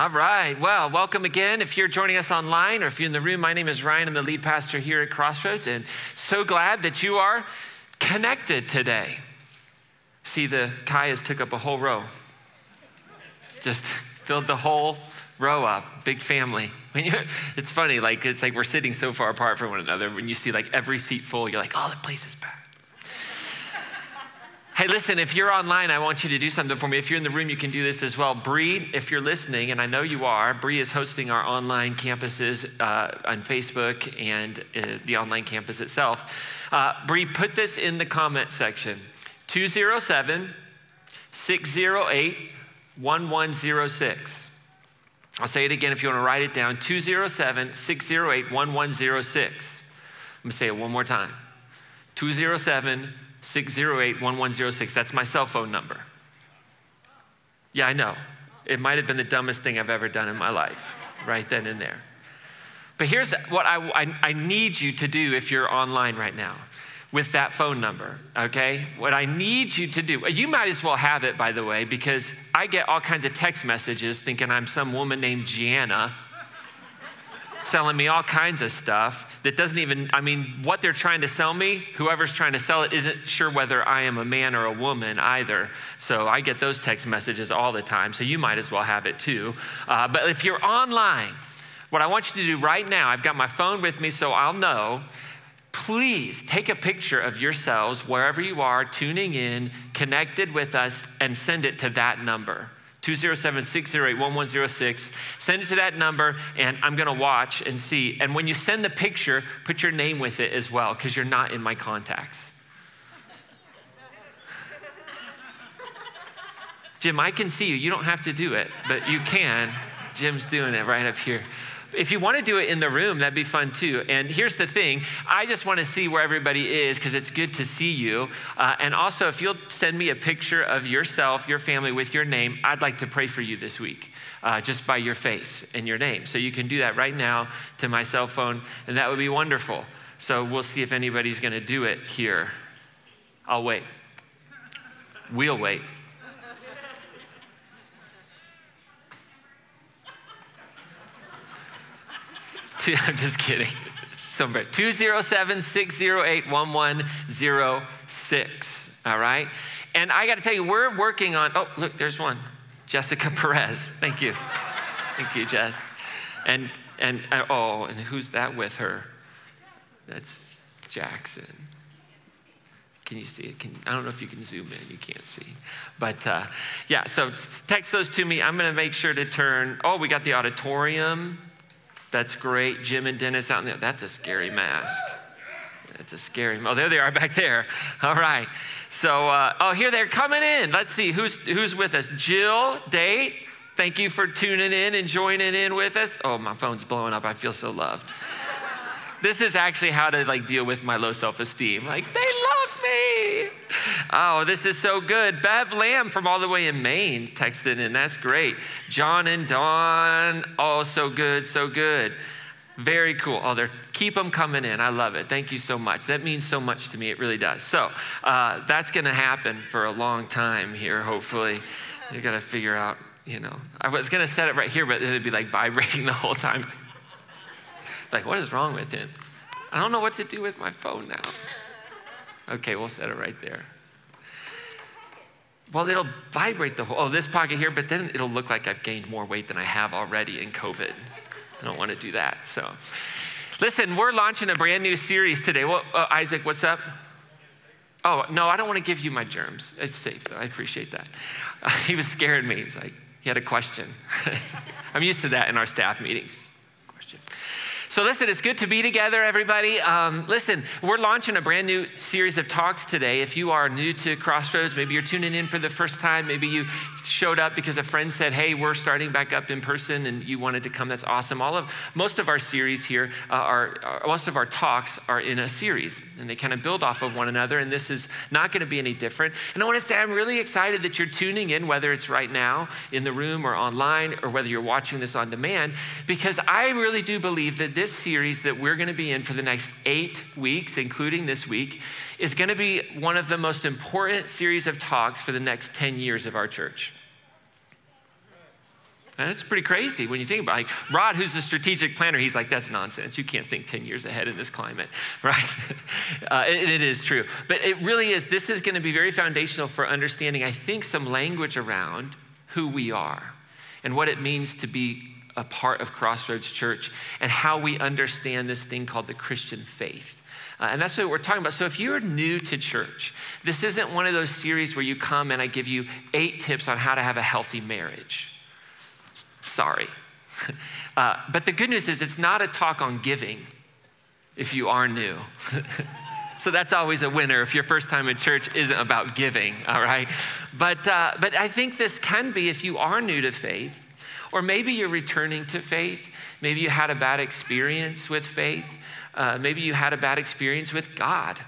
All right. Well, welcome again. If you're joining us online or if you're in the room, my name is Ryan. I'm the lead pastor here at Crossroads, and so glad that you are connected today. See, the Kayas took up a whole row, just filled the whole row up. Big family. It's funny, like it's like we're sitting so far apart from one another. When you see like every seat full, you're like, oh, the place is packed. Hey, listen, if you're online, I want you to do something for me. If you're in the room, you can do this as well. Bree, if you're listening, and I know you are, Bree is hosting our online campuses uh, on Facebook and uh, the online campus itself. Uh, Bree, put this in the comment section 207 608 1106. I'll say it again if you want to write it down 207 608 1106. I'm going to say it one more time 207 608 1106. That's my cell phone number. Yeah, I know. It might have been the dumbest thing I've ever done in my life, right then and there. But here's what I, I, I, need you to do if you're online right now with that phone number, okay? What I need you to do, you might as well have it, by the way, because I get all kinds of text messages thinking I'm some woman named Gianna selling me all kinds of stuff that doesn't even, I mean, what they're trying to sell me, whoever's trying to sell it isn't sure whether I am a man or a woman either. So I get those text messages all the time, so you might as well have it too. Uh, but if you're online, what I want you to do right now, I've got my phone with me so I'll know. Please take a picture of yourselves wherever you are, tuning in, connected with us, and send it to that number. 207 608 1106. Send it to that number, and I'm going to watch and see. And when you send the picture, put your name with it as well, because you're not in my contacts. Jim, I can see you. You don't have to do it, but you can. Jim's doing it right up here. If you want to do it in the room, that'd be fun too. And here's the thing I just want to see where everybody is because it's good to see you. Uh, and also, if you'll send me a picture of yourself, your family with your name, I'd like to pray for you this week. Uh, just by your face and your name. So you can do that right now to my cell phone, and that would be wonderful. So we'll see if anybody's going to do it here. I'll wait. We'll wait. I'm just kidding. Somewhere. 207 608 1106. All right? And I got to tell you, we're working on, oh, look, there's one. Jessica Perez. Thank you. Thank you, Jess. And, and, uh, oh, and who's that with her? That's Jackson. Can you see it? Can, I don't know if you can zoom in. You can't see. But uh, yeah, so text those to me. I'm going to make sure to turn. Oh, we got the auditorium. That's great. Jim and Dennis out there. That's a scary mask. That's a scary. Oh, there they are back there. All right. So, uh, oh, here they're coming in. Let's see who's who's with us. Jill, Date. Thank you for tuning in and joining in with us. Oh, my phone's blowing up. I feel so loved. this is actually how to like deal with my low self-esteem. Like they love me. Oh, this is so good. Bev Lamb from all the way in Maine texted in. That's great. John and Dawn. Oh, so good, so good. Very cool. Oh, they're keep them coming in. I love it. Thank you so much. That means so much to me. It really does. So uh, that's going to happen for a long time here. Hopefully, you got to figure out. You know, I was going to set it right here, but it'd be like vibrating the whole time. like, what is wrong with him? I don't know what to do with my phone now. Okay, we'll set it right there. Well, it'll vibrate the whole, oh, this pocket here, but then it'll look like I've gained more weight than I have already in COVID. I don't want to do that. So, listen, we're launching a brand new series today. Well, uh, Isaac, what's up? Oh, no, I don't want to give you my germs. It's safe, though. I appreciate that. Uh, he was scaring me. He's like, he had a question. I'm used to that in our staff meetings. So, listen, it's good to be together, everybody. Um, listen, we're launching a brand new series of talks today. If you are new to Crossroads, maybe you're tuning in for the first time, maybe you showed up because a friend said, "Hey, we're starting back up in person," and you wanted to come. That's awesome. All of most of our series here uh, are, are most of our talks are in a series, and they kind of build off of one another. And this is not going to be any different. And I want to say, I'm really excited that you're tuning in, whether it's right now in the room or online, or whether you're watching this on demand, because I really do believe that this series that we're going to be in for the next eight weeks, including this week, is going to be one of the most important series of talks for the next 10 years of our church. And it's pretty crazy when you think about it. Like Rod, who's the strategic planner, he's like, that's nonsense. You can't think 10 years ahead in this climate, right? uh, it, it is true. But it really is, this is going to be very foundational for understanding, I think, some language around who we are and what it means to be a part of Crossroads Church and how we understand this thing called the Christian faith. Uh, and that's what we're talking about. So, if you're new to church, this isn't one of those series where you come and I give you eight tips on how to have a healthy marriage. Sorry. Uh, but the good news is, it's not a talk on giving if you are new. so that's always a winner if your first time in church isn't about giving, all right? But, uh, but I think this can be if you are new to faith, or maybe you're returning to faith. Maybe you had a bad experience with faith. Uh, maybe you had a bad experience with God.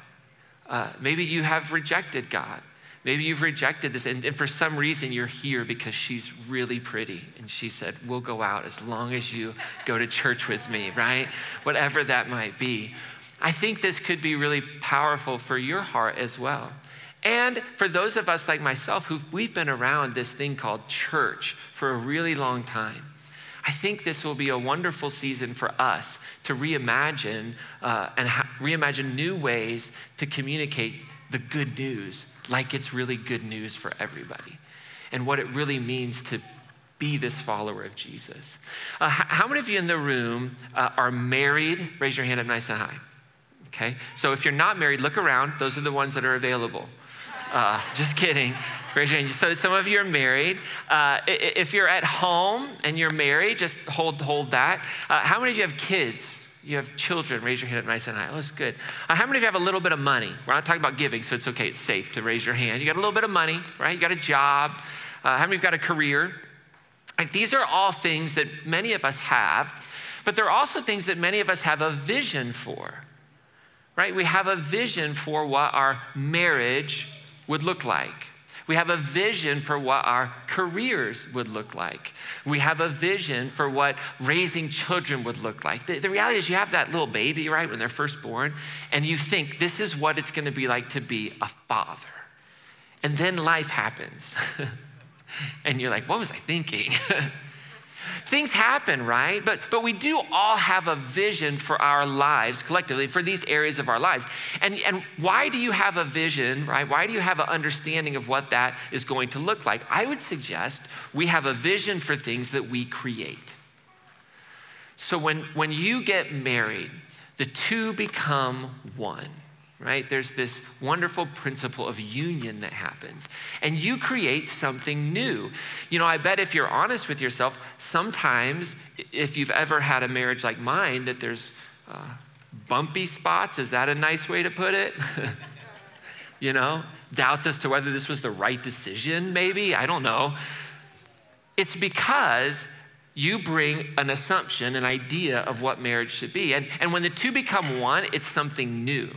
Uh, maybe you have rejected God. Maybe you've rejected this, and, and, for some reason you're here because she's really pretty. And she said, We'll go out as long as you go to church with me, right? Whatever that might be. I think this could be really powerful for your heart as well. And for those of us like myself who we've been around this thing called church for a really long time, I think this will be a wonderful season for us to reimagine uh, and ha- reimagine new ways to communicate the good news like it's really good news for everybody and what it really means to be this follower of Jesus. Uh, how many of you in the room uh, are married? Raise your hand up nice and high. Okay, so if you're not married, look around. Those are the ones that are available. Uh, just kidding. Raise your hand. So some of you are married. Uh, if you're at home and you're married, just hold hold that. Uh, how many of you have kids? You have children, raise your hand up nice and high. Oh, it's good. Uh, how many of you have a little bit of money? We're not talking about giving, so it's okay, it's safe to raise your hand. You got a little bit of money, right? You got a job. Uh, how many of you got a career? Like, these are all things that many of us have, but they're also things that many of us have a vision for, right? We have a vision for what our marriage would look like. We have a vision for what our careers would look like. We have a vision for what raising children would look like. The, the, reality is, you have that little baby, right, when they're first born, and you think this is what it's going to be like to be a father. And then life happens. and you're like, what was I thinking? Things happen, right? But, but we do all have a vision for our lives collectively, for these areas of our lives. And, and why do you have a vision, right? Why do you have an understanding of what that is going to look like? I would suggest we have a vision for things that we create. So when, when you get married, the two become one right? There's this wonderful principle of union that happens. And you create something new. You know, I bet if you're honest with yourself, sometimes if you've ever had a marriage like mine, that there's uh, bumpy spots. Is that a nice way to put it? you know, doubts as to whether this was the right decision, maybe. I don't know. It's because you bring an assumption, an idea of what marriage should be. And, and when the two become one, it's something new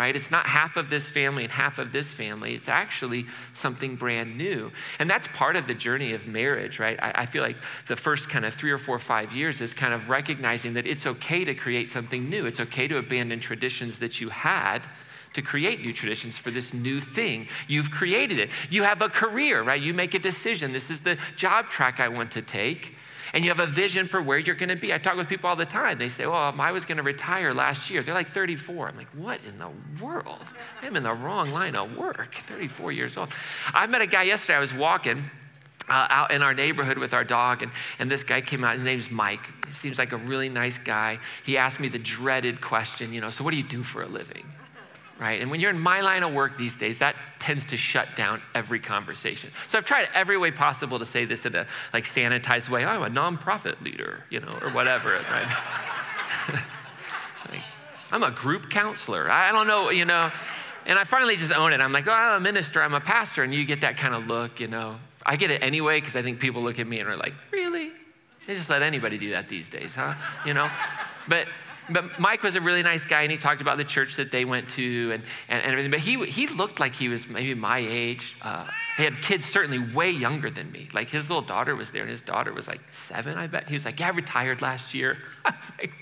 right? It's not half of this family and half of this family. It's actually something brand new. And that's part of the journey of marriage, right? I, I, feel like the first kind of three or four five years is kind of recognizing that it's okay to create something new. It's okay to abandon traditions that you had to create new traditions for this new thing. You've created it. You have a career, right? You make a decision. This is the job track I want to take and you have a vision for where you're going to be. I talk with people all the time. They say, Well, I was going to retire last year. They're like 34. I'm like, What in the world? I'm in the wrong line of work, 34 years old. I met a guy yesterday. I was walking. Uh, out in our neighborhood with our dog, and, and this guy came out. His name's Mike. He seems like a really nice guy. He asked me the dreaded question, you know, so what do you do for a living? Right? And when you're in my line of work these days, that tends to shut down every conversation. So I've tried every way possible to say this in a like sanitized way. Oh, I'm a nonprofit leader, you know, or whatever. Right? like, I'm a group counselor. I don't know, you know. And I finally just own it. I'm like, oh, I'm a minister, I'm a pastor. And you get that kind of look, you know. I get it anyway because I think people look at me and are like, really? They just let anybody do that these days, huh? You know? But but Mike was a really nice guy, and he talked about the church that they went to and, and, and everything. But he, he looked like he was maybe my age. Uh, he had kids certainly way younger than me. Like his little daughter was there, and his daughter was like seven, I bet. He was like, Yeah, I retired last year. I was like,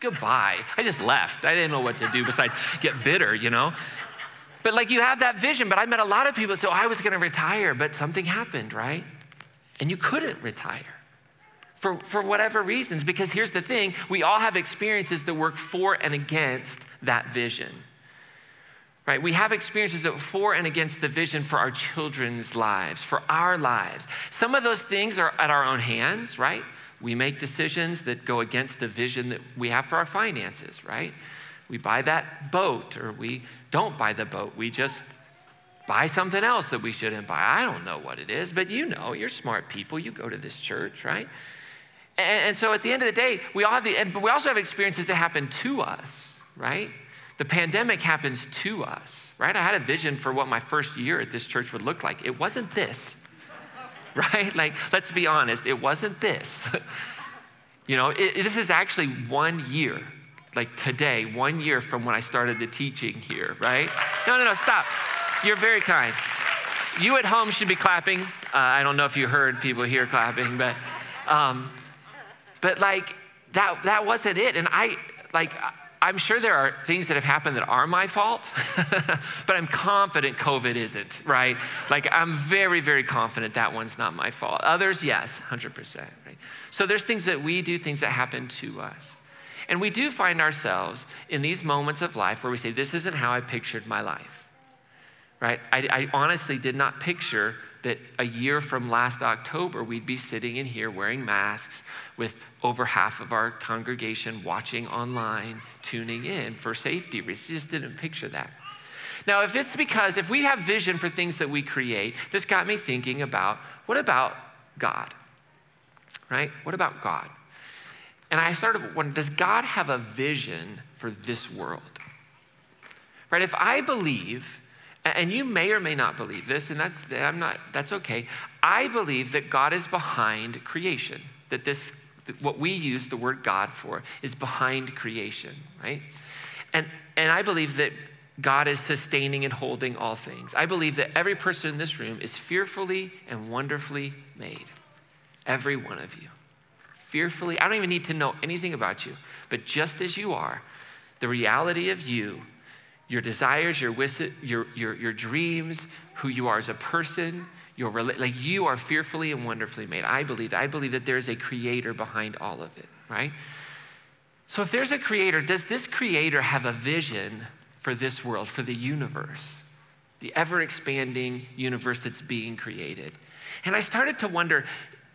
Goodbye. I just left. I didn't know what to do besides get bitter, you know? But like you have that vision. But I met a lot of people so I was going to retire, but something happened, right? And you couldn't retire. For, for whatever reasons. Because here's the thing we all have experiences that work for and against that vision. Right? We have experiences that for and against the vision for our children's lives, for our lives. Some of those things are at our own hands, right? We make decisions that go against the vision that we have for our finances, right? We buy that boat or we don't buy the boat. We just buy something else that we shouldn't buy. I don't know what it is, but you know, you're smart people. You go to this church, right? And, and so at the end of the day, we all have the, and, but we also have experiences that happen to us, right? The pandemic happens to us, right? I had a vision for what my first year at this church would look like. It wasn't this, right? Like, let's be honest, it wasn't this. you know, it, this is actually one year, like today, one year from when I started the teaching here, right? No, no, no, stop. You're very kind. You at home should be clapping. Uh, I don't know if you heard people here clapping, but, um, but like that, that wasn't it. And I, like, I'm sure there are things that have happened that are my fault, but I'm confident COVID isn't, right? Like, I'm very, very confident that one's not my fault. Others, yes, 100%, right? So there's things that we do, things that happen to us. And we do find ourselves in these moments of life where we say, This isn't how I pictured my life, right? I, I honestly did not picture that a year from last October, we'd be sitting in here wearing masks with over half of our congregation watching online, tuning in for safety reasons. Just didn't picture that. Now, if it's because if we have vision for things that we create, this got me thinking about what about God? Right? What about God? And I started wondering, does God have a vision for this world? Right? If I believe and you may or may not believe this, and that's I'm not that's okay. I believe that God is behind creation. That this what we use the word God for is behind creation, right? And, and I believe that God is sustaining and holding all things. I believe that every person in this room is fearfully and wonderfully made. Every one of you. Fearfully, I don't even need to know anything about you, but just as you are, the reality of you, your desires, your, your, your, your dreams, who you are as a person, your like you are fearfully and wonderfully made. I believe that. I believe that there is a creator behind all of it, right? So if there's a creator, does this creator have a vision for this world, for the universe, the ever expanding universe that's being created? And I started to wonder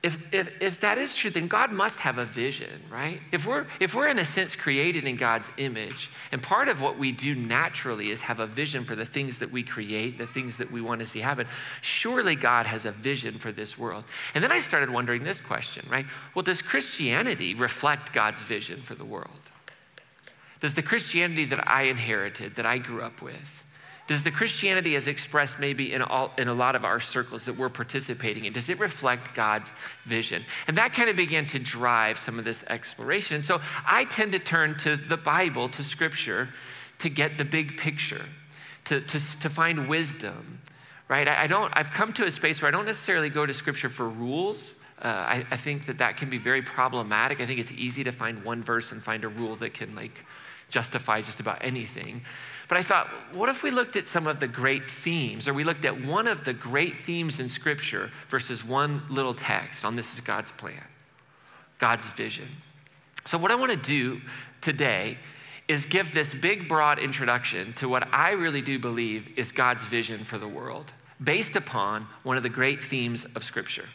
if, if, if that is true, then God must have a vision, right? If we're, if we're in a sense created in God's image, and part of what we do naturally is have a vision for the things that we create, the things that we want to see happen, surely God has a vision for this world. And then I started wondering this question, right? Well, does Christianity reflect God's vision for the world? Does the Christianity that I inherited, that I grew up with, does the Christianity as expressed maybe in, all, in a lot of our circles that we're participating in, does it reflect God's vision? And that kind of began to drive some of this exploration. So I tend to turn to the Bible, to Scripture, to get the big picture, to, to, to find wisdom, right? I, I, don't, I've come to a space where I don't necessarily go to Scripture for rules. Uh, I, I think that that can be very problematic. I think it's easy to find one verse and find a rule that can like justify just about anything. But I thought, what if we looked at some of the great themes, or we looked at one of the great themes in Scripture versus one little text on this is God's plan, God's vision. So, what I want to do today is give this big, broad introduction to what I really do believe is God's vision for the world, based upon one of the great themes of Scripture.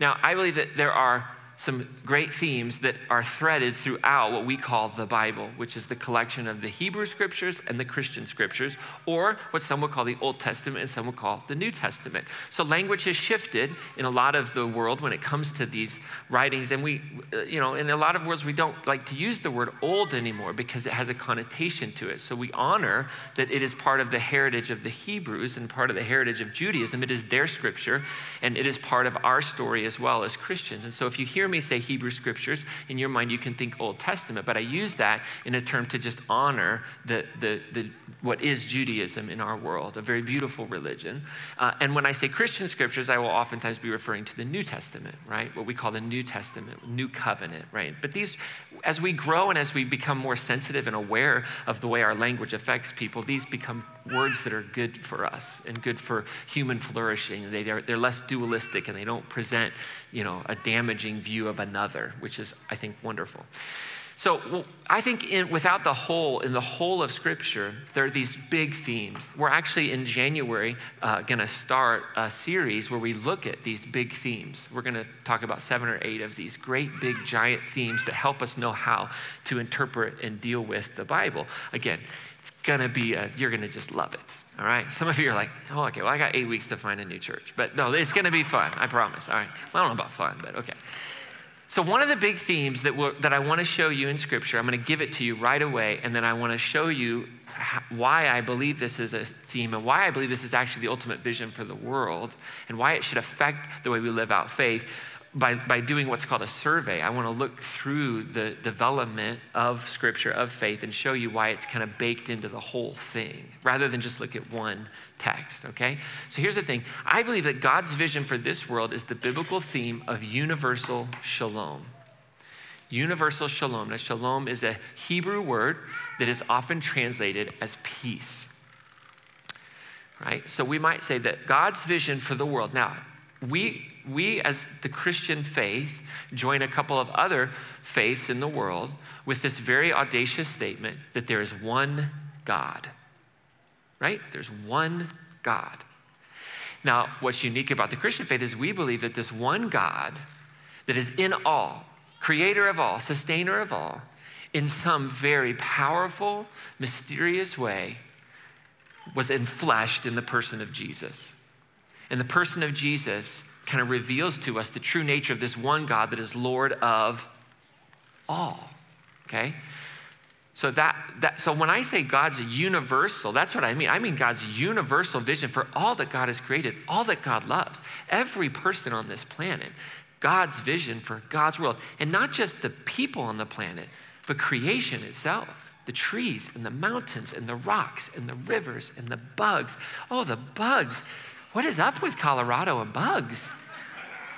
Now, I believe that there are some great themes that are threaded throughout what we call the Bible, which is the collection of the Hebrew scriptures and the Christian scriptures, or what some would call the Old Testament and some would call the New Testament. So language has shifted in a lot of the world when it comes to these writings. And we, uh, you know, in a lot of words, we don't like to use the word old anymore because it has a connotation to it. So we honor that it is part of the heritage of the Hebrews and part of the heritage of Judaism. It is their scripture and it is part of our story as well as Christians. And so if you hear hear me say Hebrew scriptures, in your mind you can think Old Testament, but I use that in a term to just honor the, the, the what is Judaism in our world, a very beautiful religion. Uh, and when I say Christian scriptures, I will oftentimes be referring to the New Testament, right? What we call the New Testament, New Covenant, right? But these, as we grow and as we become more sensitive and aware of the way our language affects people, these become words that are good for us and good for human flourishing. They are, they're less dualistic and they don't present you know, a damaging view of another, which is, I think, wonderful. So well, I think in, without the whole, in the whole of Scripture, there are these big themes. We're actually in January uh, going to start a series where we look at these big themes. We're going to talk about seven or eight of these great, big, giant themes that help us know how to interpret and deal with the Bible. Again, it's going to be, a, you're going to just love it. All right. Some of you are like, oh, okay, well, I got eight weeks to find a new church. But no, it's going to be fun. I promise. All right. Well, I don't know about fun, but okay. So, one of the big themes that, that I want to show you in Scripture, I'm going to give it to you right away, and then I want to show you why I believe this is a theme and why I believe this is actually the ultimate vision for the world and why it should affect the way we live out faith by, by doing what's called a survey. I want to look through the development of Scripture, of faith, and show you why it's kind of baked into the whole thing rather than just look at one text, okay? So here's the thing I believe that God's vision for this world is the biblical theme of universal shalom. Universal shalom. Now, shalom is a Hebrew word that is often translated as peace. Right? So we might say that God's vision for the world. Now, we, we as the Christian faith join a couple of other faiths in the world with this very audacious statement that there is one God right? There's one God. Now, what's unique about the Christian faith is we believe that this one God that is in all, creator of all, sustainer of all, in some very powerful, mysterious way, was enfleshed in the person of Jesus. And the person of Jesus kind of reveals to us the true nature of this one God that is Lord of all. Okay? So that, that so when I say God's universal, that's what I mean. I mean God's universal vision for all that God has created, all that God loves, every person on this planet. God's vision for God's world, and not just the people on the planet, but creation itself. The trees and the mountains and the rocks and the rivers and the bugs. Oh, the bugs. What is up with Colorado and bugs?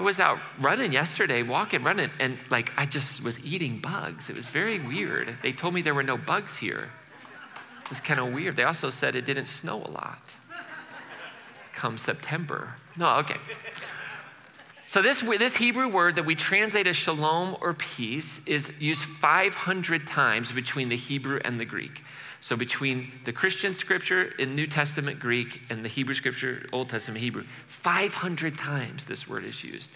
I was out running yesterday, walking, running, and like I just was eating bugs. It was very weird. They told me there were no bugs here. It was kind of weird. They also said it didn't snow a lot come September. No, okay. So this, this Hebrew word that we translate as shalom or peace is used 500 times between the Hebrew and the Greek. So between the Christian scripture in New Testament Greek and the Hebrew scripture, Old Testament Hebrew, 500 times this word is used.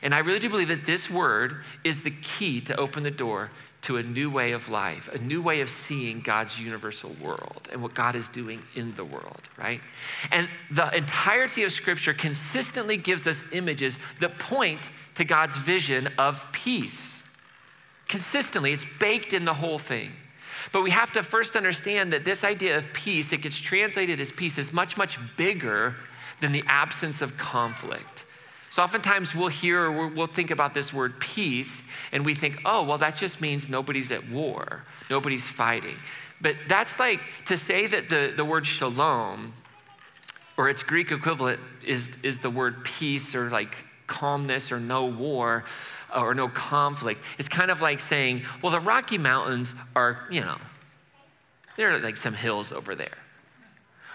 And I really do believe that this word is the key to open the door to a new way of life, a new way of seeing God's universal world and what God is doing in the world, right? And the entirety of Scripture consistently gives us images that point to God's vision of peace. Consistently, it's baked in the whole thing. But we have to first understand that this idea of peace, it gets translated as peace, is much, much bigger than the absence of conflict. So oftentimes we'll hear or we'll think about this word peace and we think, oh, well, that just means nobody's at war, nobody's fighting. But that's like to say that the, the word shalom or its Greek equivalent is, is the word peace or like calmness or no war or no conflict. It's kind of like saying, well, the Rocky Mountains are, you know, there are like some hills over there.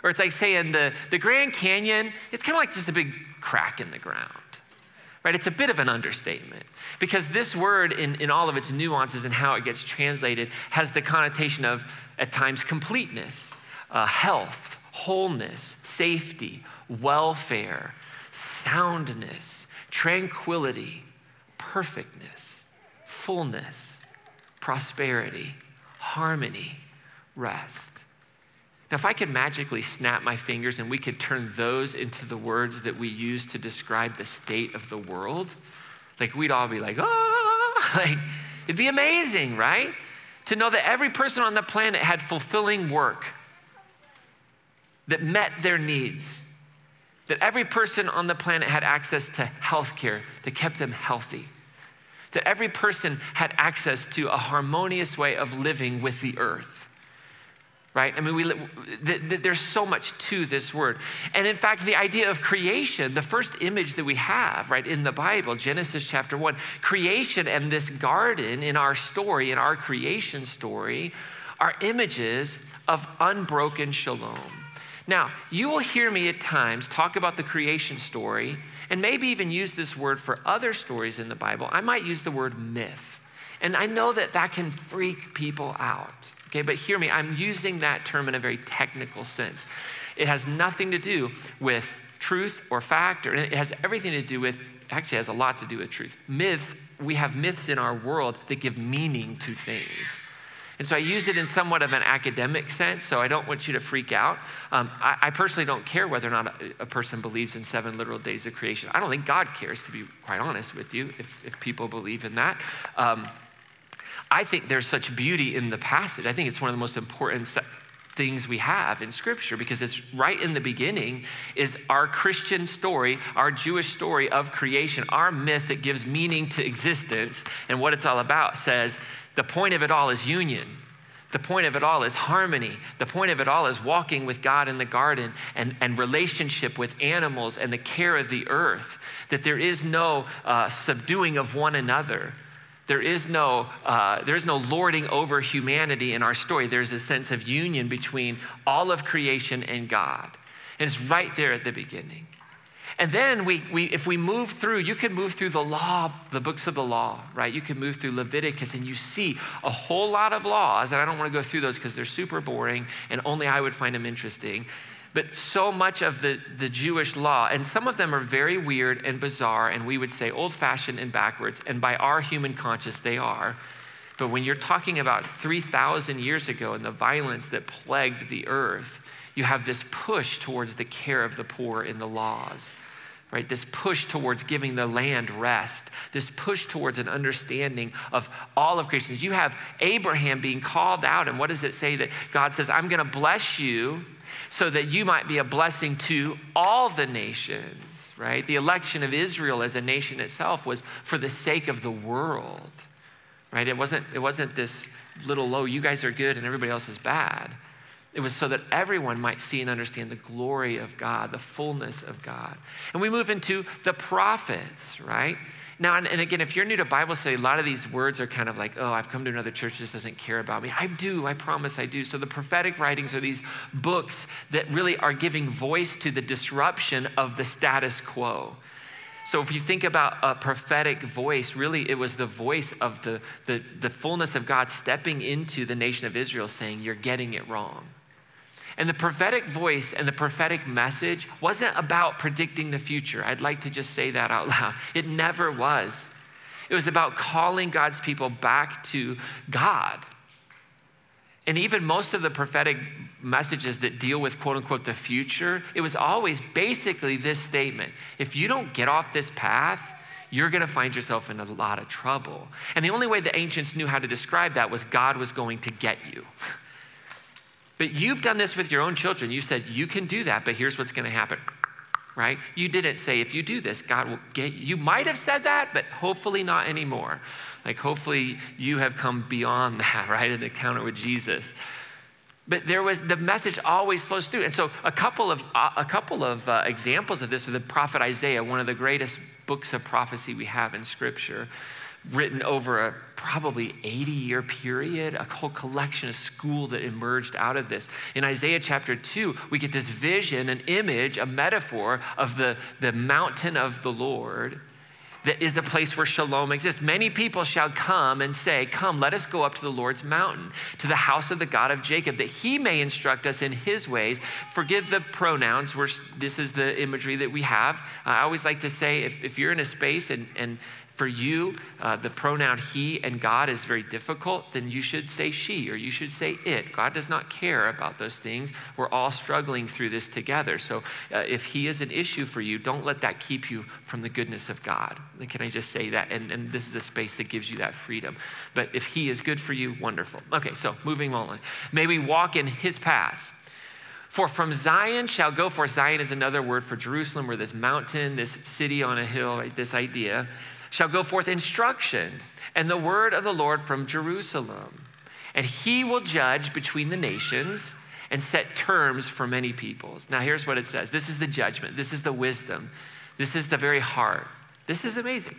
Or it's like saying the, the Grand Canyon, it's kind of like just a big crack in the ground. Right? It's a bit of an understatement because this word, in, in all of its nuances and how it gets translated, has the connotation of, at times, completeness, uh, health, wholeness, safety, welfare, soundness, tranquility, perfectness, fullness, prosperity, harmony, rest. Now, if I could magically snap my fingers and we could turn those into the words that we use to describe the state of the world, like we'd all be like, oh, like it'd be amazing, right? To know that every person on the planet had fulfilling work that met their needs that every person on the planet had access to health care that kept them healthy, that every person had access to a harmonious way of living with the earth. Right? I mean, we, th- th- there's so much to this word. And in fact, the idea of creation, the first image that we have, right, in the Bible, Genesis chapter one, creation and this garden in our story, in our creation story, are images of unbroken shalom Now, you will hear me at times talk about the creation story and maybe even use this word for other stories in the Bible. I might use the word myth. And I know that that can freak people out. Okay, but hear me, I'm using that term in a very technical sense. It has nothing to do with truth or fact, or it has everything to do with, actually, has a lot to do with truth. Myths, we have myths in our world that give meaning to things. And so I use it in somewhat of an academic sense, so I don't want you to freak out. Um, I, I, personally don't care whether or not a, a, person believes in seven literal days of creation. I don't think God cares, to be quite honest with you, if, if people believe in that. Um, I think there's such beauty in the passage. I think it's one of the most important things we have in scripture because it's right in the beginning is our christian story our jewish story of creation our myth that gives meaning to existence and what it's all about says the point of it all is union the point of it all is harmony. The point of it all is walking with God in the garden and, and relationship with animals and the care of the earth. That there is no uh, subduing of one another, there is no, uh, there is no lording over humanity in our story. There's a sense of union between all of creation and God. And it's right there at the beginning. And then we, we, if we move through, you can move through the law, the books of the law, right? You can move through Leviticus and you see a whole lot of laws. And I don't want to go through those because they're super boring and only I would find them interesting. But so much of the, the Jewish law, and some of them are very weird and bizarre, and we would say old fashioned and backwards, and by our human conscience, they are. But when you're talking about 3,000 years ago and the violence that plagued the earth, you have this push towards the care of the poor in the laws, right? This push towards giving the land rest, this push towards an understanding of all of creation. You have Abraham being called out, and what does it say that God says, I'm going to bless you so that you might be a blessing to all the nations, right? The election of Israel as a nation itself was for the sake of the world, right? It wasn't, it wasn't this little low, you guys are good and everybody else is bad. It was so that everyone might see and understand the glory of God, the fullness of God. And we move into the prophets, right? Now, and, and, again, if you're new to Bible study, a lot of these words are kind of like, oh, I've come to another church that doesn't care about me. I do, I promise I do. So the prophetic writings are these books that really are giving voice to the disruption of the status quo. So if you think about a prophetic voice, really it was the voice of the, the, the fullness of God stepping into the nation of Israel saying, you're getting it wrong. And the prophetic voice and the prophetic message wasn't about predicting the future. I'd like to just say that out loud. It never was. It was about calling God's people back to God. And even most of the prophetic messages that deal with quote unquote the future, it was always basically this statement if you don't get off this path, you're going to find yourself in a lot of trouble. And the only way the ancients knew how to describe that was God was going to get you. But you've done this with your own children. You said, you can do that, but here's what's going to happen, right? You didn't say, if you do this, God will get you. You might have said that, but hopefully not anymore. Like, hopefully you have come beyond that, right? An encounter with Jesus. But there was the message always flows through, and so a couple of uh, a couple of uh, examples of this are the prophet Isaiah, one of the greatest books of prophecy we have in Scripture written over a probably 80 year period, a whole collection of school that emerged out of this. In Isaiah chapter 2, we get this vision, an image, a metaphor of the, the mountain of the Lord that is a place where shalom exists. Many people shall come and say, Come, let us go up to the Lord's mountain, to the house of the God of Jacob, that he may instruct us in his ways. Forgive the pronouns. This is the imagery that we have. I always like to say if, if you're in a space and, and for you, uh, the pronoun he and God is very difficult, then you should say she or you should say it. God does not care about those things. We're all struggling through this together. So uh, if he is an issue for you, don't let that keep you from the goodness of God. Can I just say that? And, and this is a space that gives you that freedom. But if he is good for you, wonderful. Okay, so moving on. May we walk in his paths. For from Zion shall go forth. Zion is another word for Jerusalem, or this mountain, this city on a hill, right? this idea shall go forth instruction and the word of the Lord from Jerusalem. And he will judge between the nations and set terms for many peoples. Now, here's what it says this is the judgment, this is the wisdom, this is the very heart. This is amazing.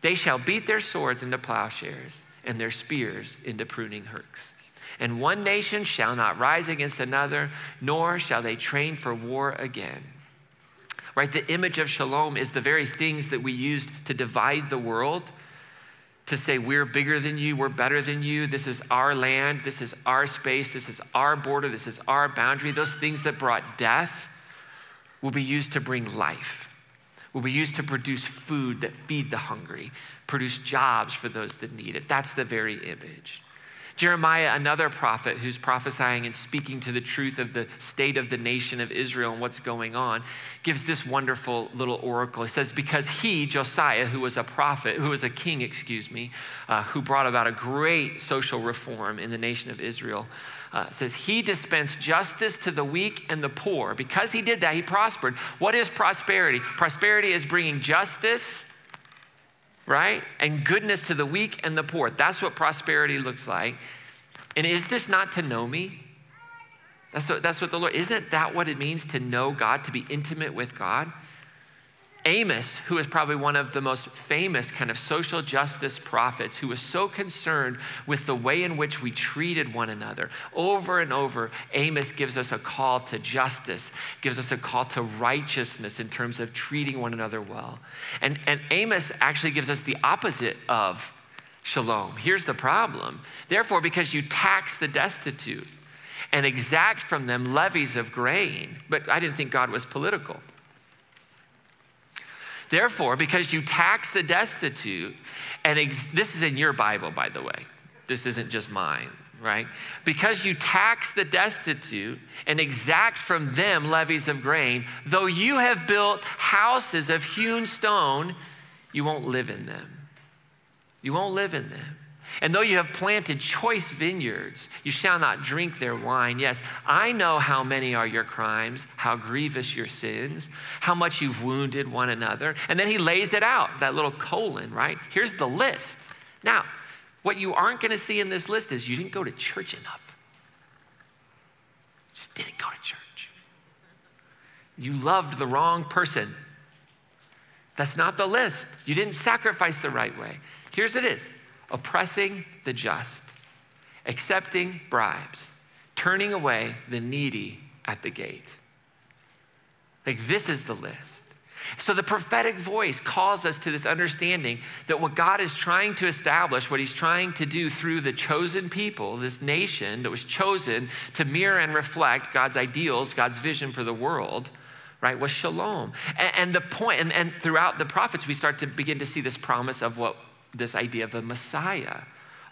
They shall beat their swords into plowshares and their spears into pruning hooks. and one nation shall not rise against another, nor shall they train for war again. Right? The image of shalom is the very things that we used to divide the world, to say we're bigger than you, we're better than you, this is our land, this is our space, this is our border, this is our boundary. Those things that brought death will be used to bring life will be used to produce food that feed the hungry, produce jobs for those that need it. That's the very image. Jeremiah, another prophet who's prophesying and speaking to the truth of the state of the nation of Israel and what's going on, gives this wonderful little oracle. It says, Because he, Josiah, who was a prophet, who was a king, excuse me, uh, who brought about a great social reform in the nation of Israel, uh, says, He dispensed justice to the weak and the poor. Because he did that, he prospered. What is prosperity? Prosperity is bringing justice, right? And goodness to the weak and the poor. That's what prosperity looks like. And is this not to know me? That's what, that's what the Lord, isn't that what it means to know God, to be intimate with God? Amos, who is probably one of the most famous kind of social justice prophets, who was so concerned with the way in which we treated one another. Over and over, Amos gives us a call to justice, gives us a call to righteousness in terms of treating one another well. And, and Amos actually gives us the opposite of shalom. Here's the problem. Therefore, because you tax the destitute and exact from them levies of grain, but I didn't think God was political. Therefore, because you tax the destitute, and ex- this is in your Bible, by the way, this isn't just mine, right? Because you tax the destitute and exact from them levies of grain, though you have built houses of hewn stone, you won't live in them. You won't live in them. And though you have planted choice vineyards, you shall not drink their wine. Yes, I know how many are your crimes, how grievous your sins, how much you've wounded one another. And then he lays it out, that little colon, right? Here's the list. Now, what you aren't going to see in this list is you didn't go to church enough. Just didn't go to church. You loved the wrong person. That's not the list. You didn't sacrifice the right way. Here's it is oppressing the just, accepting bribes, turning away the needy at the gate. Like, this is the list. So, the prophetic voice calls us to this understanding that what God is trying to establish, what He's trying to do through the chosen people, this nation that was chosen to mirror and reflect God's ideals, God's vision for the world, right, was shalom. And, and the point, and, and throughout the prophets, we start to begin to see this promise of what this idea of a Messiah,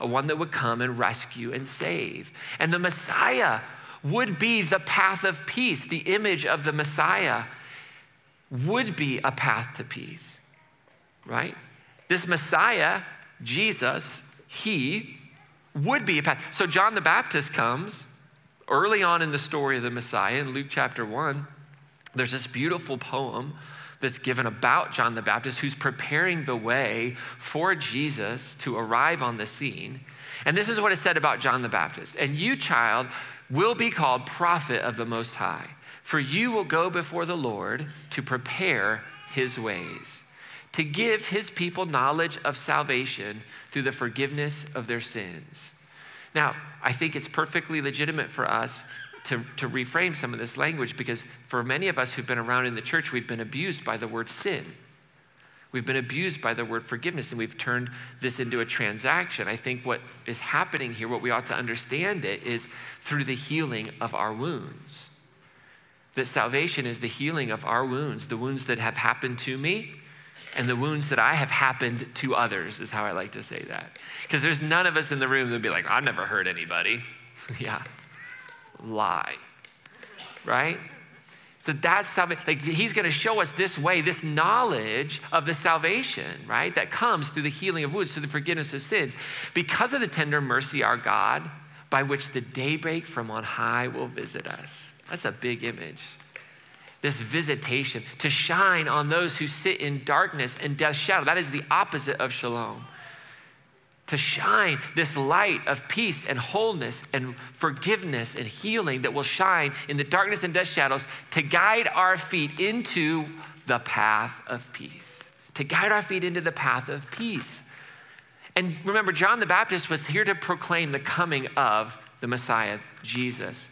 a one that would come and rescue and save. And the Messiah would be the path of peace. The image of the Messiah would be a path to peace, right? This Messiah, Jesus, he would be a path. So John the Baptist comes early on in the story of the Messiah in Luke chapter 1. There's this beautiful poem that's given about John the Baptist, who's preparing the way for Jesus to arrive on the scene. And this is what is said about John the Baptist. And you, child, will be called prophet of the Most High, for you will go before the Lord to prepare his ways, to give his people knowledge of salvation through the forgiveness of their sins. Now, I think it's perfectly legitimate for us to, to reframe some of this language because for many of us who've been around in the church, we've been abused by the word sin. We've been abused by the word forgiveness, and we've turned this into a transaction. I think what is happening here, what we ought to understand it, is through the healing of our wounds. That salvation is the healing of our wounds, the wounds that have happened to me, and the wounds that I have happened to others, is how I like to say that. Because there's none of us in the room that would be like, I've never hurt anybody. yeah, lie, right? So that's salvation. Like he's going to show us this way, this knowledge of the salvation, right? That comes through the healing of wounds, through the forgiveness of sins. Because of the tender mercy, our God, by which the daybreak from on high will visit us. That's a big image. This visitation to shine on those who sit in darkness and death's shadow. That is the opposite of shalom to shine this light of peace and wholeness and forgiveness and healing that will shine in the darkness and death shadows to guide our feet into the path of peace. To guide our feet into the path of peace. And remember, John the Baptist was here to proclaim the coming of the Messiah, Jesus.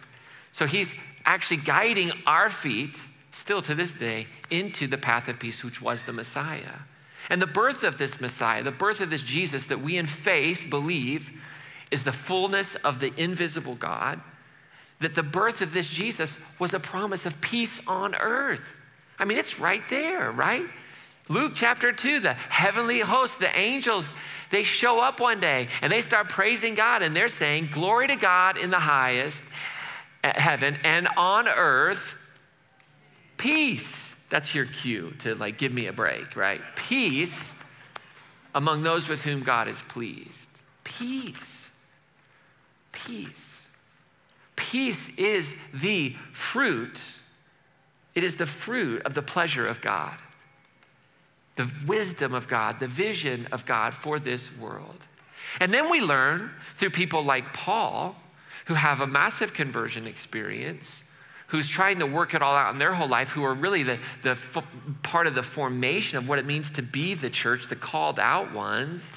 So he's actually guiding our feet, still to this day, into the path of peace, which was the Messiah. And the birth of this Messiah, the birth of this Jesus that we in faith believe is the fullness of the invisible God, that the birth of this Jesus was a promise of peace on earth. I mean, it's right there, right? Luke chapter 2, the heavenly host, the angels, they show up one day and they start praising God and they're saying, Glory to God in the highest eh, heaven and on earth, peace. That's your cue to like give me a break, right? Peace among those with whom God is pleased. Peace. Peace. Peace is the fruit, it is the fruit of the pleasure of God the wisdom of God, the vision of God for this world. And then we learn through people like Paul, who have a massive conversion experience, who's trying to work it all out in their whole life, who are really the, the f- part of the formation of what it means to be the church, the called out ones,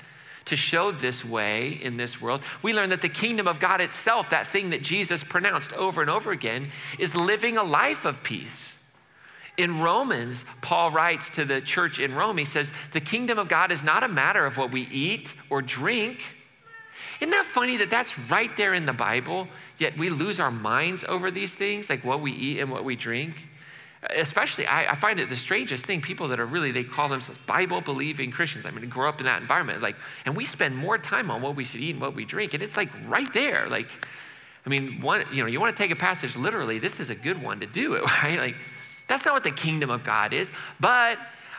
to show this way in this world. We learn that the kingdom of God itself, that thing that Jesus pronounced over and over again, is living a life of peace in Romans, Paul writes to the church in Rome, he says, The kingdom of God is not a matter of what we eat or drink. Isn't that funny that that's right there in the Bible, yet we lose our minds over these things, like what we eat and what we drink? Especially, I, I find it the strangest thing people that are really, they call themselves Bible believing Christians. I mean, grow up in that environment, it's like, and we spend more time on what we should eat and what we drink, and it's like right there. Like, I mean, one, you know, you want to take a passage literally, this is a good one to do it, right? Like, that's not what the kingdom of God is, but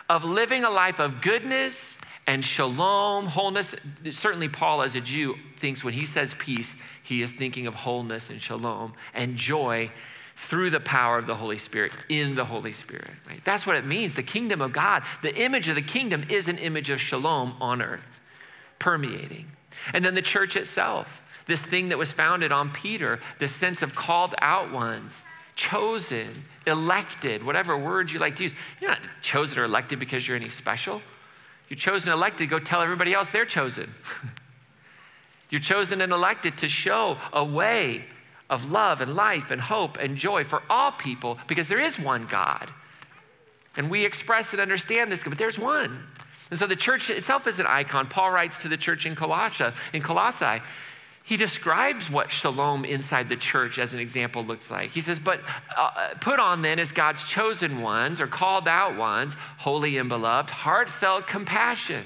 of living a life of goodness and shalom, wholeness. Certainly, Paul, as a Jew, thinks when he says peace, he is thinking of wholeness and shalom and joy through the power of the Holy Spirit, in the Holy Spirit. Right? That's what it means. The kingdom of God, the image of the kingdom is an image of shalom on earth, permeating. And then the church itself, this thing that was founded on Peter, this sense of called out ones, chosen, elected, whatever word you like to use. You're not chosen or elected because you're any special. You're chosen and elected go tell everybody else they're chosen. you're chosen and elected to show a way of love and life and hope and joy for all people because there is one God. And we express and understand this, but there's one. And so the church itself is an icon. Paul writes to the church in Colossae, in Colossae he describes what shalom inside the church as an example looks like. He says, But uh, put on then as God's chosen ones or called out ones, holy and beloved, heartfelt compassion.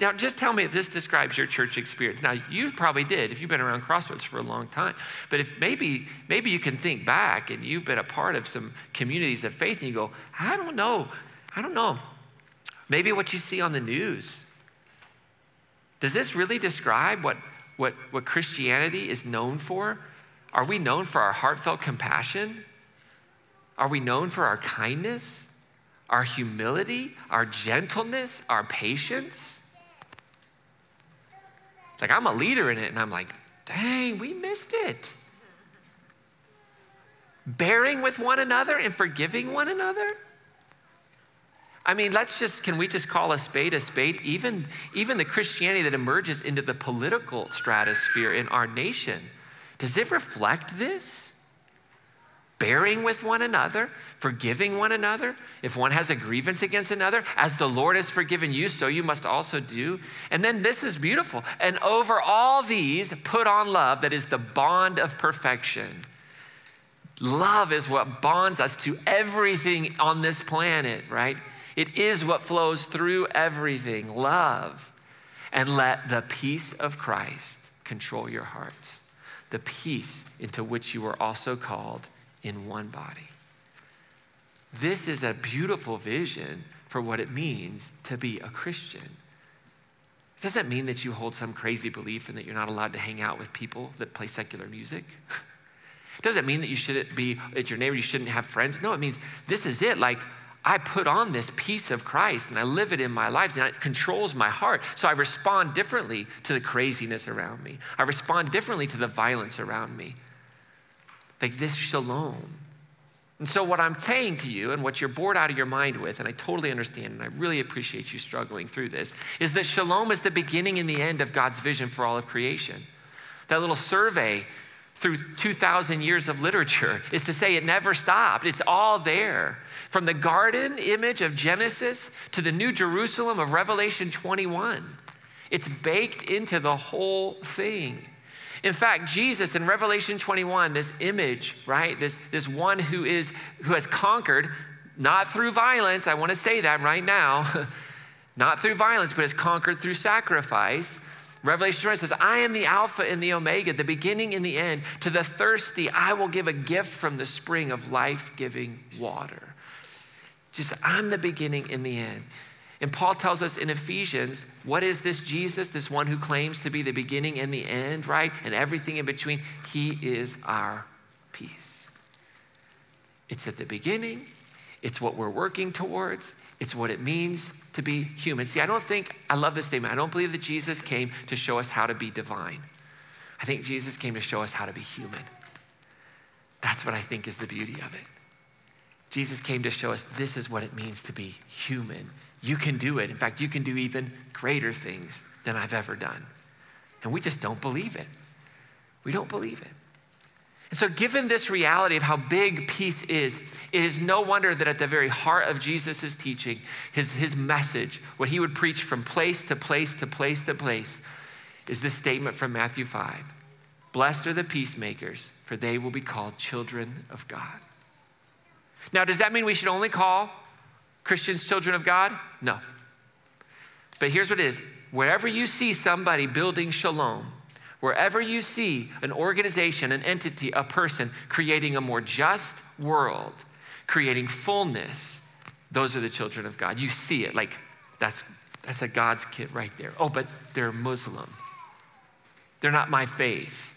Now, just tell me if this describes your church experience. Now, you probably did if you've been around Crossroads for a long time. But if maybe, maybe you can think back and you've been a part of some communities of faith and you go, I don't know, I don't know. Maybe what you see on the news. Does this really describe what what, what Christianity is known for? Are we known for our heartfelt compassion? Are we known for our kindness, our humility, our gentleness, our patience? It's like I'm a leader in it, and I'm like, dang, we missed it. Bearing with one another and forgiving one another? I mean, let's just, can we just call a spade a spade? Even, even the Christianity that emerges into the political stratosphere in our nation, does it reflect this? Bearing with one another, forgiving one another. If one has a grievance against another, as the Lord has forgiven you, so you must also do. And then this is beautiful. And over all these, put on love that is the bond of perfection. Love is what bonds us to everything on this planet, right? It is what flows through everything love. And let the peace of Christ control your hearts, the peace into which you were also called in one body. This is a beautiful vision for what it means to be a Christian. Does that mean that you hold some crazy belief and that you're not allowed to hang out with people that play secular music? It mean that you shouldn't be at your neighbor, you shouldn't have friends? No, it means this is it. Like, I put on this peace of Christ and I live it in my lives and it controls my heart. So I respond differently to the craziness around me. I respond differently to the violence around me. Like this shalom. And so, what I'm saying to you and what you're bored out of your mind with, and I totally understand and I really appreciate you struggling through this, is that shalom is the beginning and the end of God's vision for all of creation. that little survey through 2,000 years of literature is to say it never stopped. It's all there. From the garden image of Genesis to the New Jerusalem of Revelation 21, it's baked into the whole thing. In fact, Jesus in Revelation 21, this image, right? This, this one who is who has conquered, not through violence, I want to say that right now, not through violence, but has conquered through sacrifice. Revelation 21 says, I am the Alpha and the Omega, the beginning and the end. To the thirsty, I will give a gift from the spring of life giving water. Just, I'm the beginning and the end. And Paul tells us in Ephesians, what is this Jesus, this one who claims to be the beginning and the end, right? And everything in between? He is our peace. It's at the beginning, it's what we're working towards, it's what it means to be human. See, I don't think, I love this statement. I don't believe that Jesus came to show us how to be divine. I think Jesus came to show us how to be human. That's what I think is the beauty of it. Jesus came to show us this is what it means to be human. You can do it. In fact, you can do even greater things than I've ever done. And we just don't believe it. We don't believe it. And so, given this reality of how big peace is, it is no wonder that at the very heart of Jesus' teaching, his, his message, what he would preach from place to place to place to place, is this statement from Matthew 5 Blessed are the peacemakers, for they will be called children of God. Now, does that mean we should only call Christians children of God? No. But here's what it is wherever you see somebody building shalom, Wherever you see an organization, an entity, a person creating a more just world, creating fullness, those are the children of God. You see it like that's that's a God's kid right there. Oh, but they're Muslim. They're not my faith.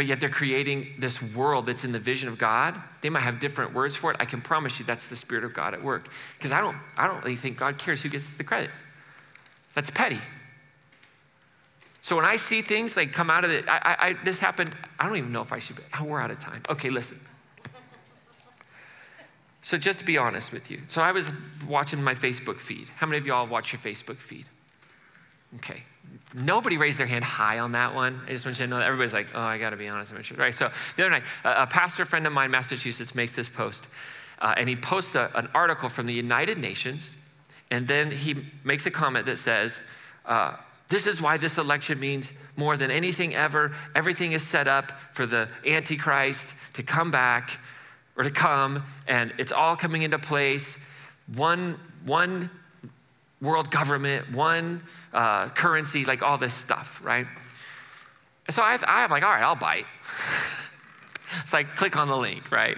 But yet they're creating this world that's in the vision of God. They might have different words for it. I can promise you that's the Spirit of God at work. Because I don't, I don't really think God cares who gets the credit. That's petty. So when I see things like come out of it, I, I, this happened, I don't even know if I should, oh, we're out of time. Okay, listen. So just to be honest with you, so I was watching my Facebook feed. How many of y'all watch your Facebook feed? Okay. Nobody raised their hand high on that one. I just want you to know that everybody's like, oh, I got to be honest. Sure. Right. So the other night, a, a pastor friend of mine, Massachusetts, makes this post, uh, and he posts a, an article from the United Nations, and then he makes a comment that says, uh, this is why this election means more than anything ever. Everything is set up for the Antichrist to come back or to come, and it's all coming into place. One, one world government, one uh, currency, like all this stuff, right? so I, I'm like, all right, I'll bite. so I click on the link, right?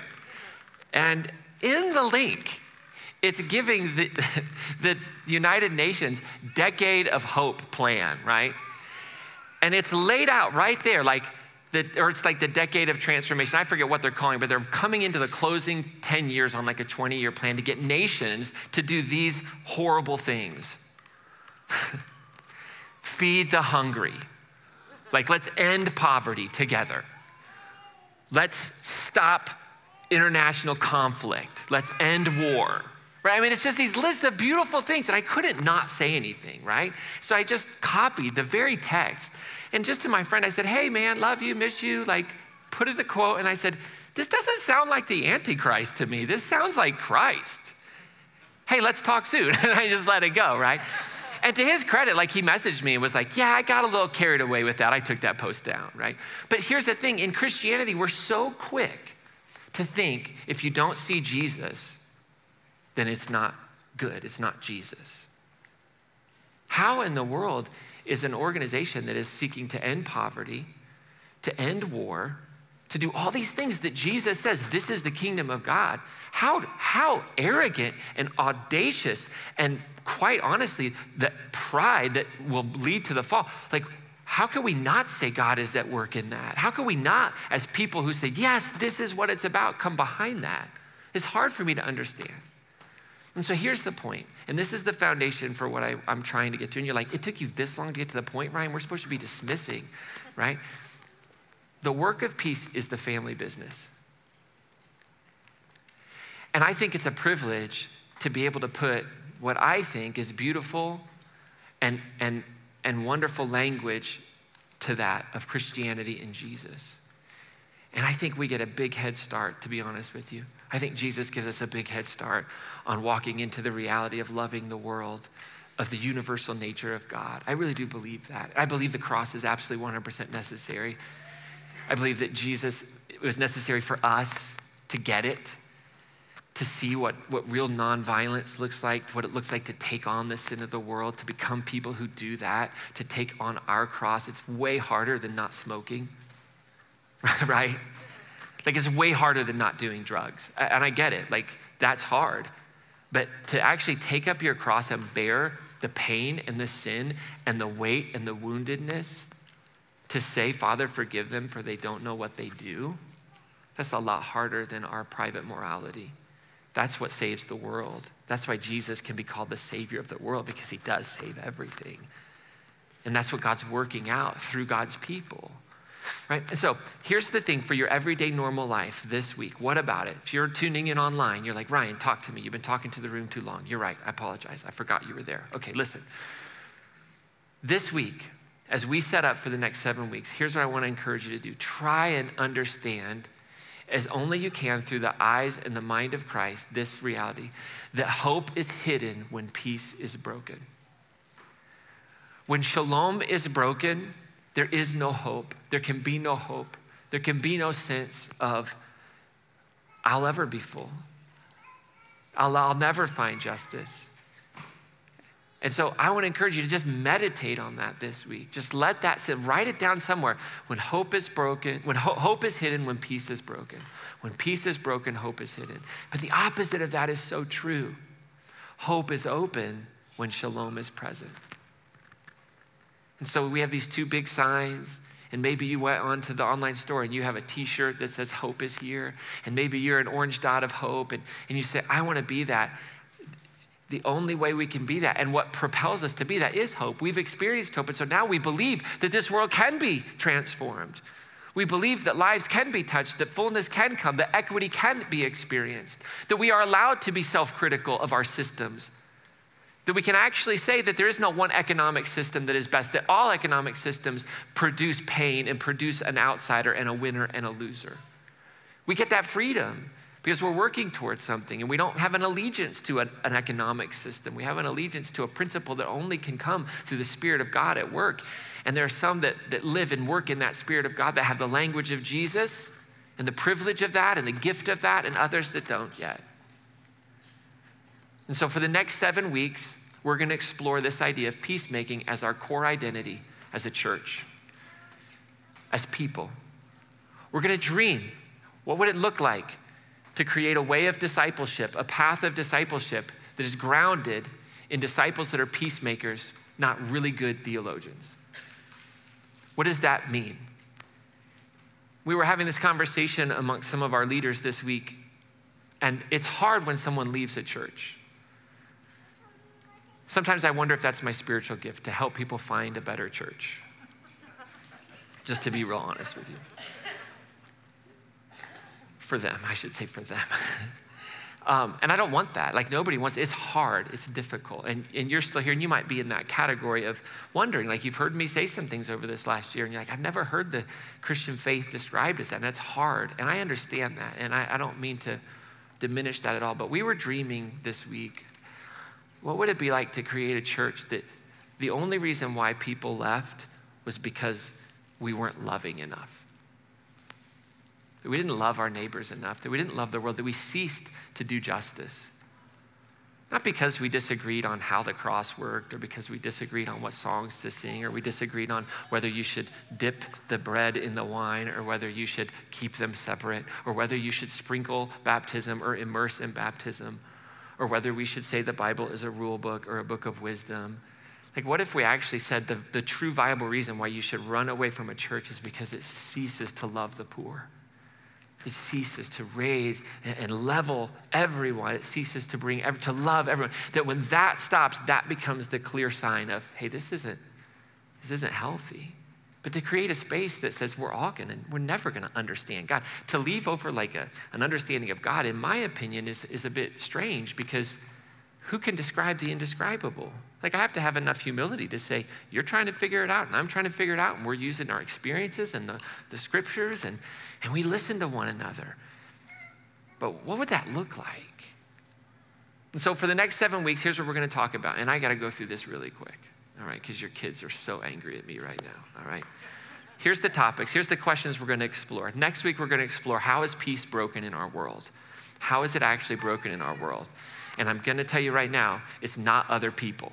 And in the link, it's giving the, the United Nations decade of hope plan, right? And it's laid out right there, like the, or it's like the decade of transformation. I forget what they're calling, but they're coming into the closing 10 years on like a 20 year plan to get nations to do these horrible things feed the hungry. Like, let's end poverty together. Let's stop international conflict. Let's end war right? I mean, it's just these lists of beautiful things, and I couldn't not say anything, right? So I just copied the very text. And just to my friend, I said, hey, man, love you, miss you, like, put it the quote, and I said, this doesn't sound like the Antichrist to me. This sounds like Christ. Hey, let's talk soon. and I just let it go, right? And to his credit, like he messaged me and was like, Yeah, I got a little carried away with that. I took that post down, right? But here's the thing in Christianity, we're so quick to think if you don't see Jesus, then it's not good. It's not Jesus. How in the world is an organization that is seeking to end poverty, to end war, to do all these things that Jesus says this is the kingdom of God? How, how arrogant and audacious and quite honestly, the pride that will lead to the fall. Like, how can we not say God is at work in that? How can we not, as people who say, yes, this is what it's about, come behind that? It's hard for me to understand. And so here's the point, and this is the foundation for what I, am trying to get to. And you're like, it took you this long to get to the point, Ryan? We're supposed to be dismissing, right? The work of peace is the family business. And I think it's a privilege to be able to put what I think is beautiful and, and, and wonderful language to that of Christianity and Jesus. And I think we get a big head start, to be honest with you. I think Jesus gives us a big head start on walking into the reality of loving the world, of the universal nature of God. I really do believe that. I believe the cross is absolutely 100% necessary. I believe that Jesus was necessary for us to get it, to see what, what real nonviolence looks like, what it looks like to take on the sin of the world, to become people who do that, to take on our cross. It's way harder than not smoking, right? Like it's way harder than not doing drugs. And I get it, like that's hard. But to actually take up your cross and bear the pain and the sin and the weight and the woundedness, to say, Father, forgive them for they don't know what they do, that's a lot harder than our private morality. That's what saves the world. That's why Jesus can be called the Savior of the world because he does save everything. And that's what God's working out through God's people. Right? And so here's the thing for your everyday normal life this week. What about it? If you're tuning in online, you're like, Ryan, talk to me. You've been talking to the room too long. You're right. I apologize. I forgot you were there. Okay, listen. This week, as we set up for the next seven weeks, here's what I want to encourage you to do try and understand as only you can through the eyes and the mind of Christ this reality that hope is hidden when peace is broken. When shalom is broken, there is no hope. There can be no hope. There can be no sense of, I'll ever be full. I'll, I'll never find justice. And so I want to encourage you to just meditate on that this week. Just let that sit, write it down somewhere. When hope is broken, when ho- hope is hidden, when peace is broken. When peace is broken, hope is hidden. But the opposite of that is so true. Hope is open when shalom is present. And so we have these two big signs. And maybe you went onto the online store and you have a t shirt that says hope is here. And maybe you're an orange dot of hope. And, and you say, I want to be that. The only way we can be that and what propels us to be that is hope. We've experienced hope. And so now we believe that this world can be transformed. We believe that lives can be touched, that fullness can come, that equity can be experienced, that we are allowed to be self critical of our systems, that we can actually say that there is no one economic system that is best, that all economic systems produce pain and produce an outsider and a winner and a loser. We get that freedom because we're working towards something and we don't have an allegiance to an, an, economic system. We have an allegiance to a principle that only can come through the Spirit of God at work. And there are some that, that live and work in that Spirit of God that have the language of Jesus and the privilege of that and the gift of that, and others that don't yet. And so, for the next seven weeks, we're going to explore this idea of peacemaking as our core identity as a church, as people. We're going to dream. What would it look like to create a way of discipleship, a path of discipleship that is grounded in disciples that are peacemakers, not really good theologians? What does that mean? We were having this conversation amongst some of our leaders this week, and it's hard when someone leaves a church. Sometimes I wonder if that's my spiritual gift to help people find a better church. Just to be real honest with you. For them, I should say for them. um, and I don't want that. Like nobody wants. It's hard. It's difficult. And, and you're still here, and you might be in that category of wondering. Like you've heard me say some things over this last year, and you're like, I've never heard the Christian faith described as that. And that's hard. And I understand that. And I, I don't mean to diminish that at all. But we were dreaming this week what would it be like to create a church that the only reason why people left was because we weren't loving enough? That we didn't love our neighbors enough, that we didn't love the world, that we ceased to do justice. Not because we disagreed on how the cross worked or because we disagreed on what songs to sing or we disagreed on whether you should dip the bread in the wine or whether you should keep them separate or whether you should sprinkle baptism or immerse in baptism or whether we should say the Bible is a rule book or a book of wisdom. Like, what if we actually said the, the true viable reason why you should run away from a church is because it ceases to love the poor? It ceases to raise and level everyone. It ceases to bring, to love everyone. That when that stops, that becomes the clear sign of, hey, this isn't, this isn't healthy but to create a space that says we're all to, we're never to understand God. To leave over like a, an understanding of God, in my opinion, is, is a bit strange because who can describe the indescribable? Like, I have to have enough humility to say, You're trying to figure it out, and I'm trying to figure it out, and we're using our experiences and the, the scriptures, and, and we listen to one another. But what would that look like? And so, for the next seven weeks, here's what we're going to talk about. And I got to go through this really quick, all right, because your kids are so angry at me right now, all right? Here's the topics, here's the questions we're going to explore. Next week, we're going to explore how is peace broken in our world? How is it actually broken in our world? And I'm going to tell you right now, it's not other people.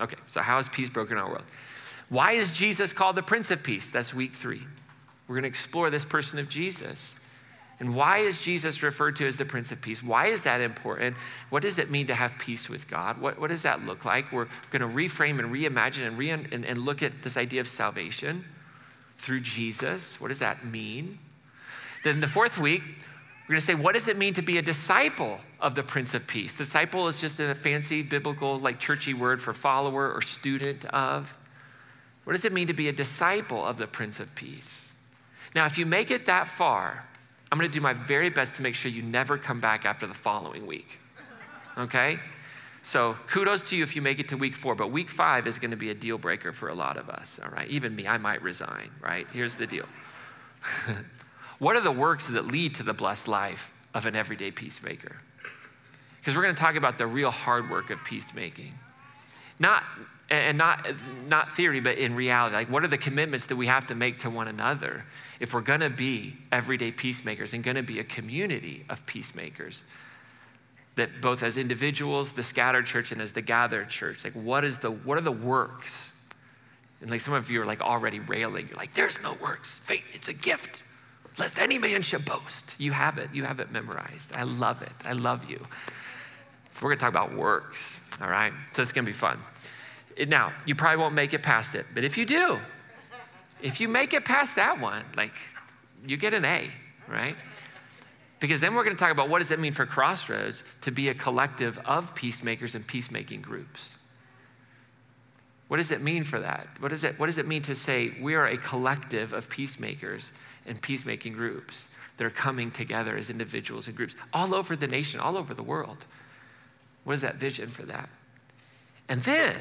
Okay, so how is peace broken in our world? Why is Jesus called the Prince of Peace? That's week three. We're going to explore this person of Jesus. And why is Jesus referred to as the Prince of Peace? Why is that important? What does it mean to have peace with God? What, what does that look like? We're going to reframe and reimagine and, re- and, and look at this idea of salvation through Jesus. What does that mean? Then the fourth week, we're going to say, what does it mean to be a disciple of the Prince of Peace? Disciple is just a fancy biblical, like churchy word for follower or student of. What does it mean to be a disciple of the Prince of Peace? Now, if you make it that far, I'm going to do my very best to make sure you never come back after the following week. Okay? So kudos to you if you make it to week four, but week five is going to be a deal breaker for a lot of us, all right? Even me, I might resign, right? Here's the deal. What are the works that lead to the blessed life of an everyday peacemaker? Because we're going to talk about the real hard work of peacemaking. Not and not not theory but in reality like what are the commitments that we have to make to one another if we're going to be everyday peacemakers and going to be a community of peacemakers that both as individuals the scattered church and as the gathered church like what is the what are the works and like some of you are like already railing you're like there's no works faith it's a gift Lest any man should boast. You have it. You have it memorized. I love it. I love you. So we're to talk about works, all right? So it's to be fun. Now, you probably won't make it past it, but if you do, if you make it past that one, like you get an A, right? Because then we're going to talk about what does it mean for Crossroads to be a collective of peacemakers and peacemaking groups. What does it mean for that? What does it, what does it mean to say we are a collective of peacemakers and peacemaking groups that are coming together as individuals and groups all over the nation, all over the world. What is that vision for that? And then,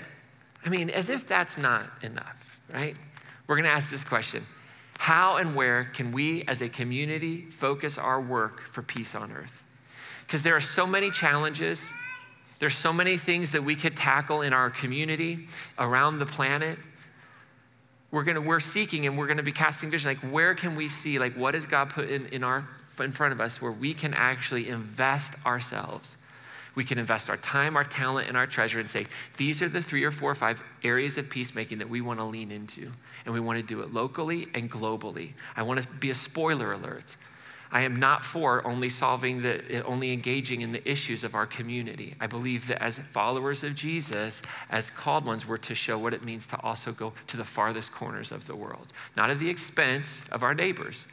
I mean, as if that's not enough, right? We're going to ask this question How and where can we as a community focus our work for peace on earth? Because there are so many challenges. There's so many things that we could tackle in our community, around the planet, we're gonna we're seeking and we're gonna be casting vision like where can we see like what has god put in, in our in front of us where we can actually invest ourselves we can invest our time our talent and our treasure and say these are the three or four or five areas of peacemaking that we want to lean into and we want to do it locally and globally i want to be a spoiler alert I am not for only solving the, only engaging in the issues of our community. I believe that as followers of Jesus, as called ones, we're to show what it means to also go to the farthest corners of the world, not at the expense of our neighbors,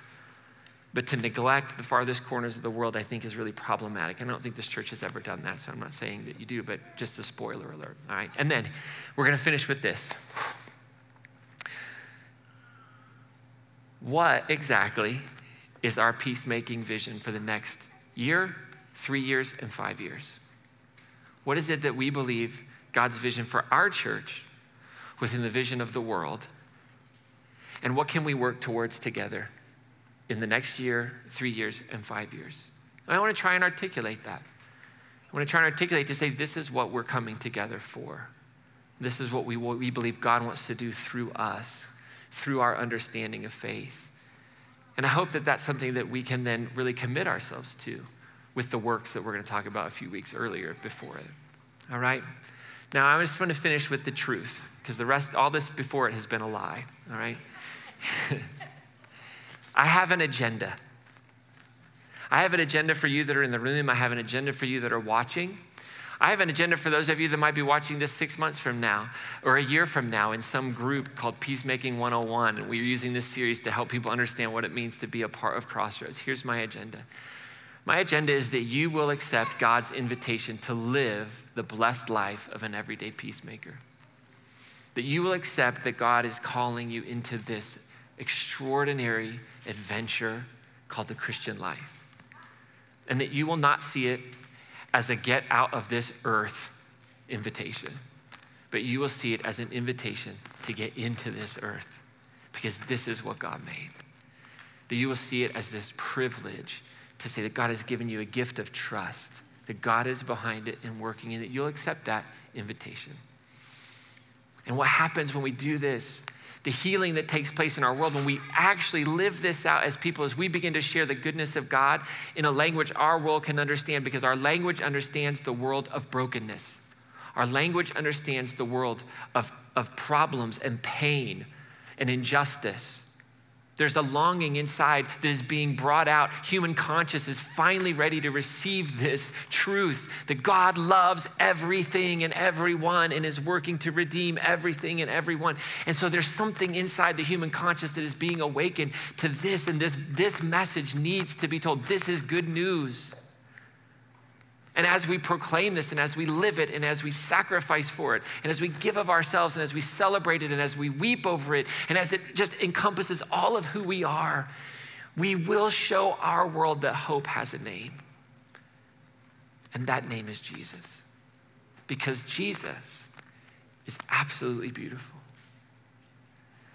but to neglect the farthest corners of the world, I think is really problematic. I don't think this church has ever done that, so I'm not saying that you do, but just a spoiler alert, all right? And then we're going to finish with this. What exactly is our peacemaking vision for the next year, three years, and five years? What is it that we believe God's vision for our church was in the vision of the world? And what can we work towards together in the next year, three years, and five years? I want to try and articulate that. I want to try and articulate to say this is what we're coming together for. This is what we, what we believe God wants to do through us, through our understanding of faith. And I hope that that's something that we can then really commit ourselves to with the works that we're going to talk about a few weeks earlier before it. All right? Now, I just want to finish with the truth because the rest, all this before it has been a lie. All right? I have an agenda. I have an agenda for you that are in the room. I have an agenda for you that are watching. I have an agenda for those of you that might be watching this six months from now or a year from now in some group called Peacemaking 101. And we're using this series to help people understand what it means to be a part of Crossroads. Here's my agenda my agenda is that you will accept God's invitation to live the blessed life of an everyday peacemaker. That you will accept that God is calling you into this extraordinary adventure called the Christian life. And that you will not see it as a get out of this earth invitation, but you will see it as an invitation to get into this earth because this is what God made. That you will see it as this privilege to say that God has given you a gift of trust, that God is behind it and working, and that you'll accept that invitation. And what happens when we do this the healing that takes place in our world when we actually live this out as people, as we begin to share the goodness of God in a language our world can understand, because our language understands the world of brokenness. Our language understands the world of, of problems and pain and injustice. There's a longing inside that is being brought out. Human conscious is finally ready to receive this truth that God loves everything and everyone and is working to redeem everything and everyone. And so there's something inside the human conscious that is being awakened to this, and this, this message needs to be told. This is good news. And as we proclaim this and as we live it and as we sacrifice for it and as we give of ourselves and as we celebrate it and as we weep over it and as it just encompasses all of who we are, we will show our world that hope has a name. And that name is Jesus. Because Jesus is absolutely beautiful.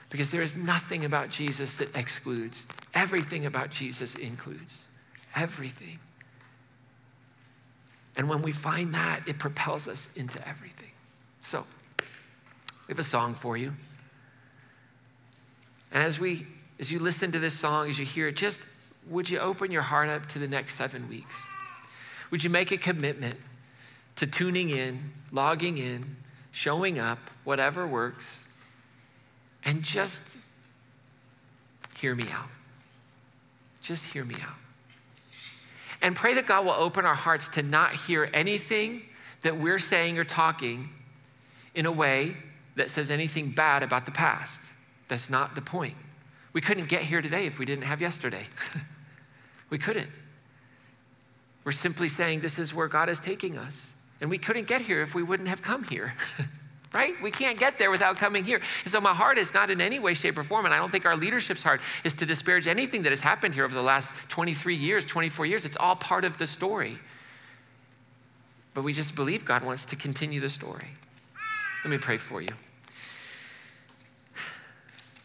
Because there is nothing about Jesus that excludes, everything about Jesus includes. Everything. And when we find that, it propels us into everything. So, we have a song for you. And as we as you listen to this song, as you hear it, just would you open your heart up to the next seven weeks? Would you make a commitment to tuning in, logging in, showing up, whatever works, and just hear me out? Just hear me out. And pray that God will open our hearts to not hear anything that we're saying or talking in a way that says anything bad about the past. That's not the point. We couldn't get here today if we didn't have yesterday. we couldn't. We're simply saying this is where God is taking us. And we couldn't get here if we wouldn't have come here. right? We can't get there without coming here. And so my heart is not in any way, shape, or form, and I don't think our leadership's heart is to disparage anything that has happened here over the last 23 years, 24 years. It's all part of the story. But we just believe God wants to continue the story. Let me pray for you.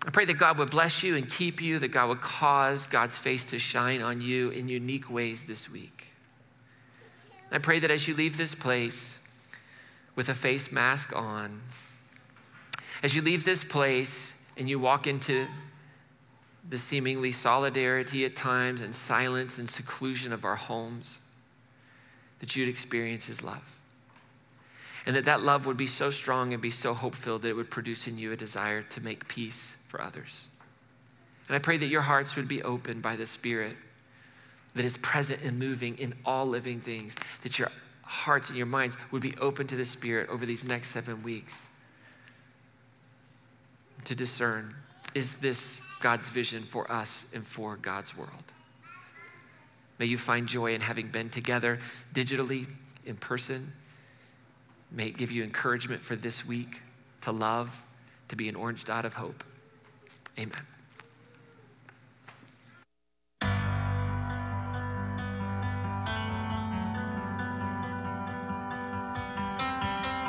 I pray that God would bless you and keep you, that God would cause God's face to shine on you in unique ways this week. I pray that as you leave this place, with a face mask on. As you leave this place and you walk into the seemingly solidarity at times and silence and seclusion of our homes, that you'd experience His love. And that that love would be so strong and be so hope filled that it would produce in you a desire to make peace for others. And I pray that your hearts would be opened by the Spirit that is present and moving in all living things, that your hearts and your minds would be open to the Spirit over these next seven weeks to discern is this God's vision for us and for God's world? May you find joy in having been together digitally, in person. May it give you encouragement for this week to love, to be an orange dot of hope. Amen.